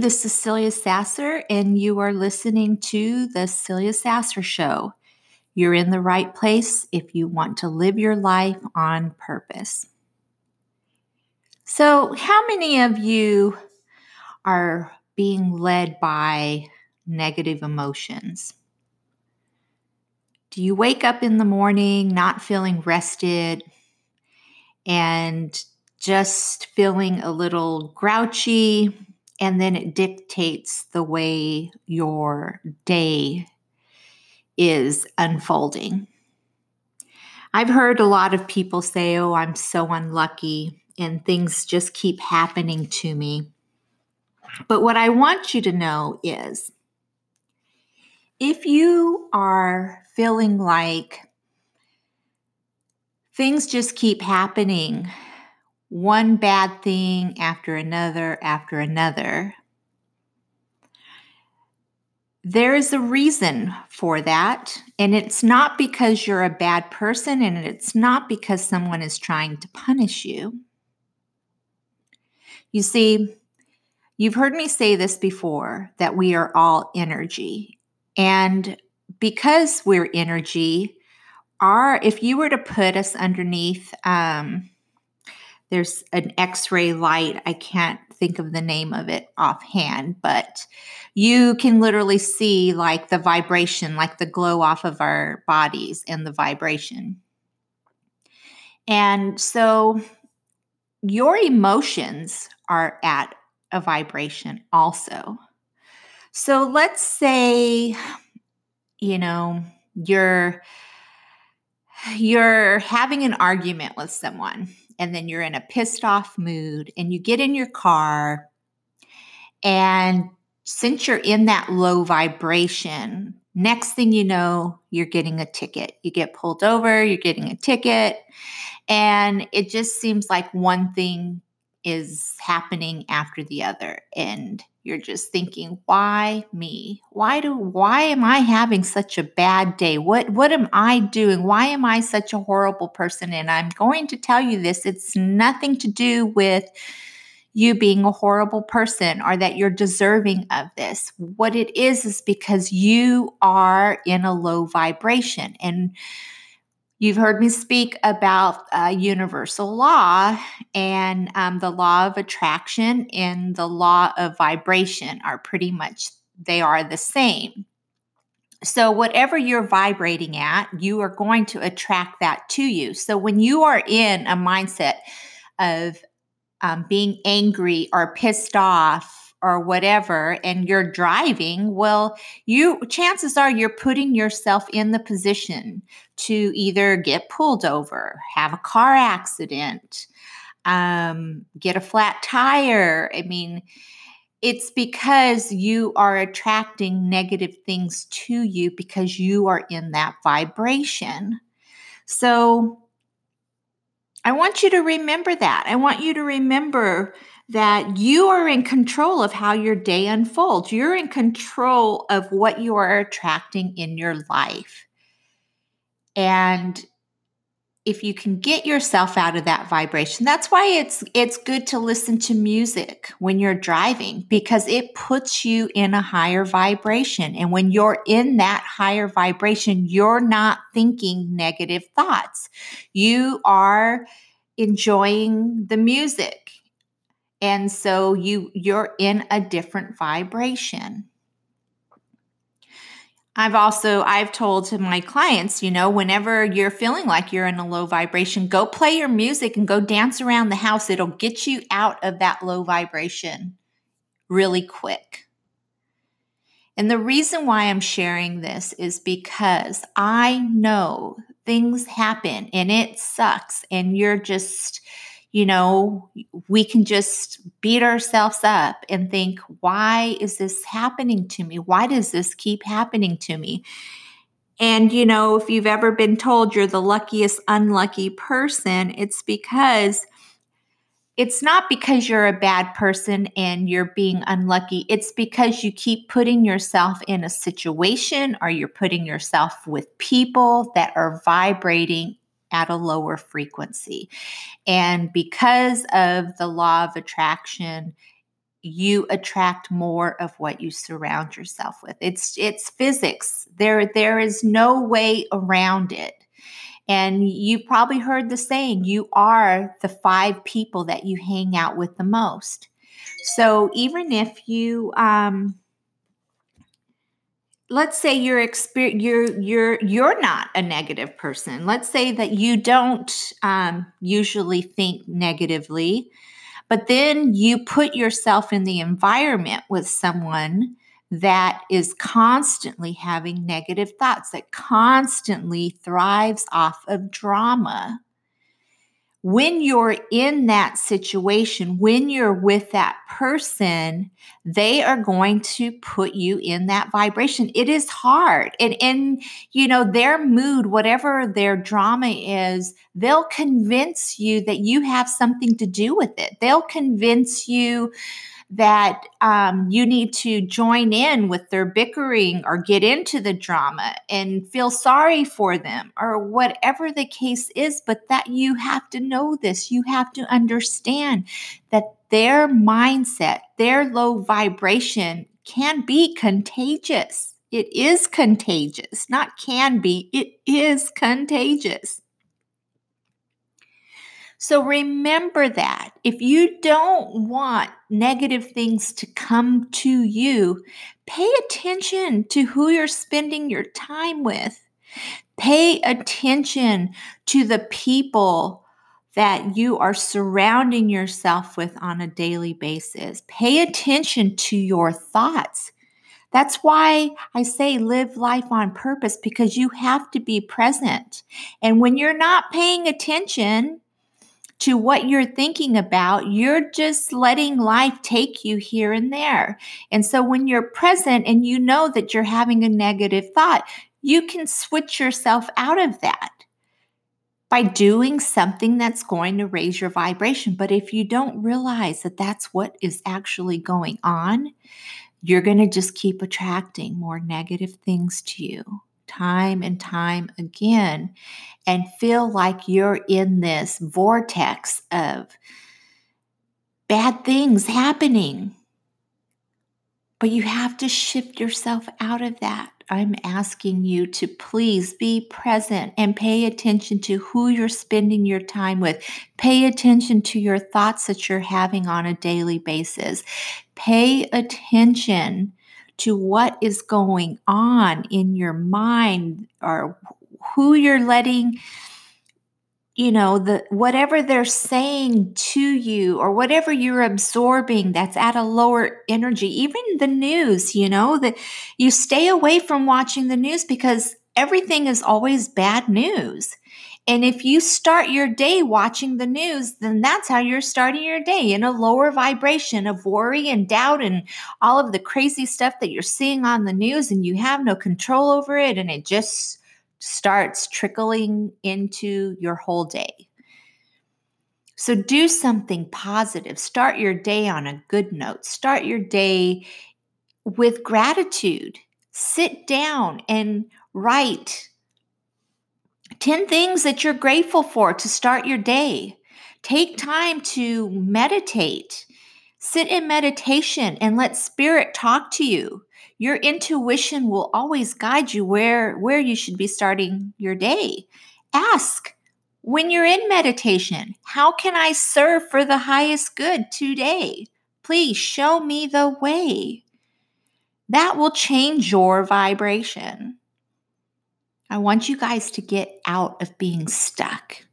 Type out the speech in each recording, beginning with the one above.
This is Celia Sasser, and you are listening to The Celia Sasser Show. You're in the right place if you want to live your life on purpose. So, how many of you are being led by negative emotions? Do you wake up in the morning not feeling rested and just feeling a little grouchy? And then it dictates the way your day is unfolding. I've heard a lot of people say, Oh, I'm so unlucky, and things just keep happening to me. But what I want you to know is if you are feeling like things just keep happening one bad thing after another after another. There is a reason for that, and it's not because you're a bad person, and it's not because someone is trying to punish you. You see, you've heard me say this before that we are all energy. And because we're energy, our if you were to put us underneath um, there's an x-ray light. I can't think of the name of it offhand but you can literally see like the vibration like the glow off of our bodies and the vibration. And so your emotions are at a vibration also. So let's say you know you're you're having an argument with someone and then you're in a pissed off mood and you get in your car and since you're in that low vibration next thing you know you're getting a ticket. You get pulled over you're getting a ticket and it just seems like one thing is happening after the other and you're just thinking why me? Why do why am i having such a bad day? What what am i doing? Why am i such a horrible person? And i'm going to tell you this it's nothing to do with you being a horrible person or that you're deserving of this. What it is is because you are in a low vibration. And You've heard me speak about uh, universal law, and um, the law of attraction and the law of vibration are pretty much they are the same. So, whatever you're vibrating at, you are going to attract that to you. So, when you are in a mindset of um, being angry or pissed off or whatever and you're driving well you chances are you're putting yourself in the position to either get pulled over have a car accident um, get a flat tire i mean it's because you are attracting negative things to you because you are in that vibration so I want you to remember that. I want you to remember that you are in control of how your day unfolds. You're in control of what you are attracting in your life. And if you can get yourself out of that vibration, that's why it's it's good to listen to music when you're driving because it puts you in a higher vibration. And when you're in that higher vibration, you're not thinking negative thoughts. You are enjoying the music and so you you're in a different vibration I've also I've told to my clients, you know, whenever you're feeling like you're in a low vibration, go play your music and go dance around the house. It'll get you out of that low vibration really quick. And the reason why I'm sharing this is because I know things happen and it sucks and you're just you know, we can just beat ourselves up and think, why is this happening to me? Why does this keep happening to me? And, you know, if you've ever been told you're the luckiest unlucky person, it's because it's not because you're a bad person and you're being unlucky. It's because you keep putting yourself in a situation or you're putting yourself with people that are vibrating at a lower frequency. And because of the law of attraction, you attract more of what you surround yourself with. It's it's physics. There there is no way around it. And you probably heard the saying, you are the five people that you hang out with the most. So even if you um let's say you're exper- you're you're you're not a negative person. Let's say that you don't um, usually think negatively but then you put yourself in the environment with someone that is constantly having negative thoughts that constantly thrives off of drama when you're in that situation, when you're with that person, they are going to put you in that vibration. It is hard. And, and, you know, their mood, whatever their drama is, they'll convince you that you have something to do with it. They'll convince you that um, you need to join in with their bickering or get into the drama and feel sorry for them or whatever the case is, but that you have to know this. You have to understand that their mindset, their low vibration can be contagious. It is contagious, not can be, it is contagious. So remember that. If you don't want negative things to come to you, pay attention to who you're spending your time with. Pay attention to the people that you are surrounding yourself with on a daily basis. Pay attention to your thoughts. That's why I say live life on purpose because you have to be present. And when you're not paying attention, to what you're thinking about, you're just letting life take you here and there. And so when you're present and you know that you're having a negative thought, you can switch yourself out of that by doing something that's going to raise your vibration. But if you don't realize that that's what is actually going on, you're going to just keep attracting more negative things to you time and time again and feel like you're in this vortex of bad things happening. But you have to shift yourself out of that. I'm asking you to please be present and pay attention to who you're spending your time with. Pay attention to your thoughts that you're having on a daily basis. Pay attention to what is going on in your mind or who you're letting you know the whatever they're saying to you or whatever you're absorbing that's at a lower energy even the news you know that you stay away from watching the news because everything is always bad news and if you start your day watching the news, then that's how you're starting your day in a lower vibration of worry and doubt and all of the crazy stuff that you're seeing on the news, and you have no control over it. And it just starts trickling into your whole day. So do something positive. Start your day on a good note. Start your day with gratitude. Sit down and write 10 things that you're grateful for to start your day. Take time to meditate. Sit in meditation and let spirit talk to you. Your intuition will always guide you where, where you should be starting your day. Ask when you're in meditation, how can I serve for the highest good today? Please show me the way. That will change your vibration. I want you guys to get out of being stuck.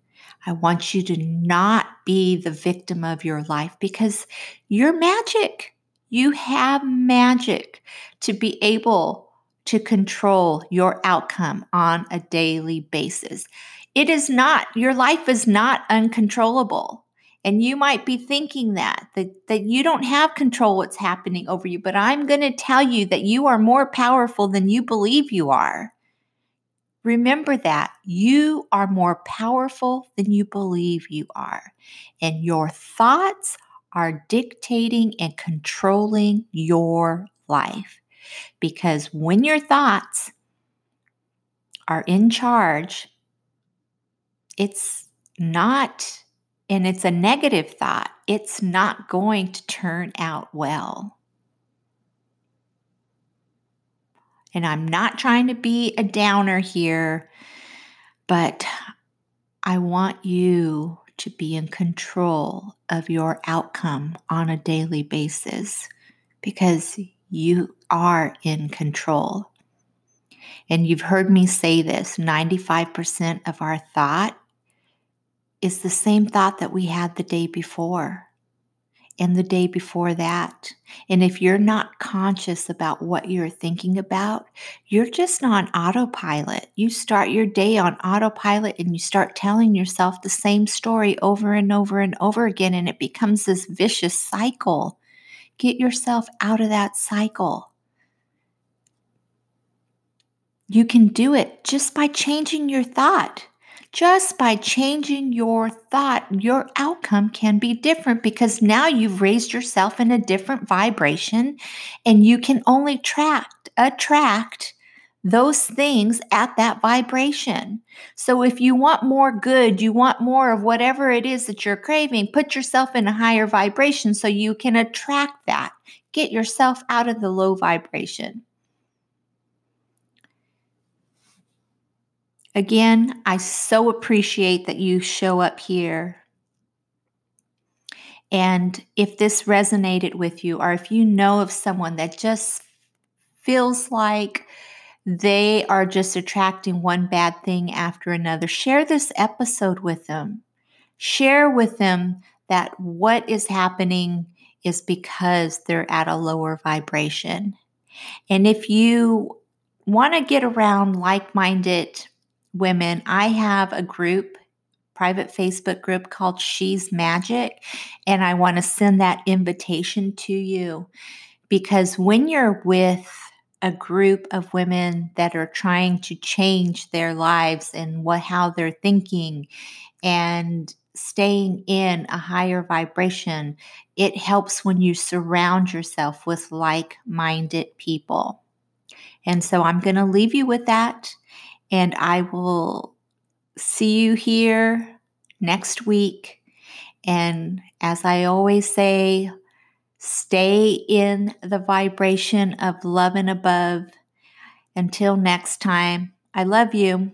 I want you to not be the victim of your life because you're magic. You have magic to be able to control your outcome on a daily basis. It is not, your life is not uncontrollable. And you might be thinking that, that, that you don't have control what's happening over you, but I'm going to tell you that you are more powerful than you believe you are. Remember that you are more powerful than you believe you are. And your thoughts are dictating and controlling your life. Because when your thoughts are in charge, it's not, and it's a negative thought, it's not going to turn out well. And I'm not trying to be a downer here, but I want you to be in control of your outcome on a daily basis because you are in control. And you've heard me say this 95% of our thought is the same thought that we had the day before and the day before that. And if you're not conscious about what you're thinking about, you're just on autopilot. You start your day on autopilot and you start telling yourself the same story over and over and over again, and it becomes this vicious cycle. Get yourself out of that cycle. You can do it just by changing your thought. Just by changing your thought, your outcome can be different because now you've raised yourself in a different vibration and you can only attract, attract those things at that vibration. So if you want more good, you want more of whatever it is that you're craving, put yourself in a higher vibration so you can attract that. Get yourself out of the low vibration. Again, I so appreciate that you show up here. And if this resonated with you, or if you know of someone that just feels like they are just attracting one bad thing after another, share this episode with them. Share with them that what is happening is because they're at a lower vibration. And if you want to get around like minded women, I have a group, private Facebook group called She's Magic, and I want to send that invitation to you because when you're with a group of women that are trying to change their lives and what how they're thinking and staying in a higher vibration, it helps when you surround yourself with like-minded people. And so I'm going to leave you with that. And I will see you here next week. And as I always say, stay in the vibration of love and above. Until next time, I love you.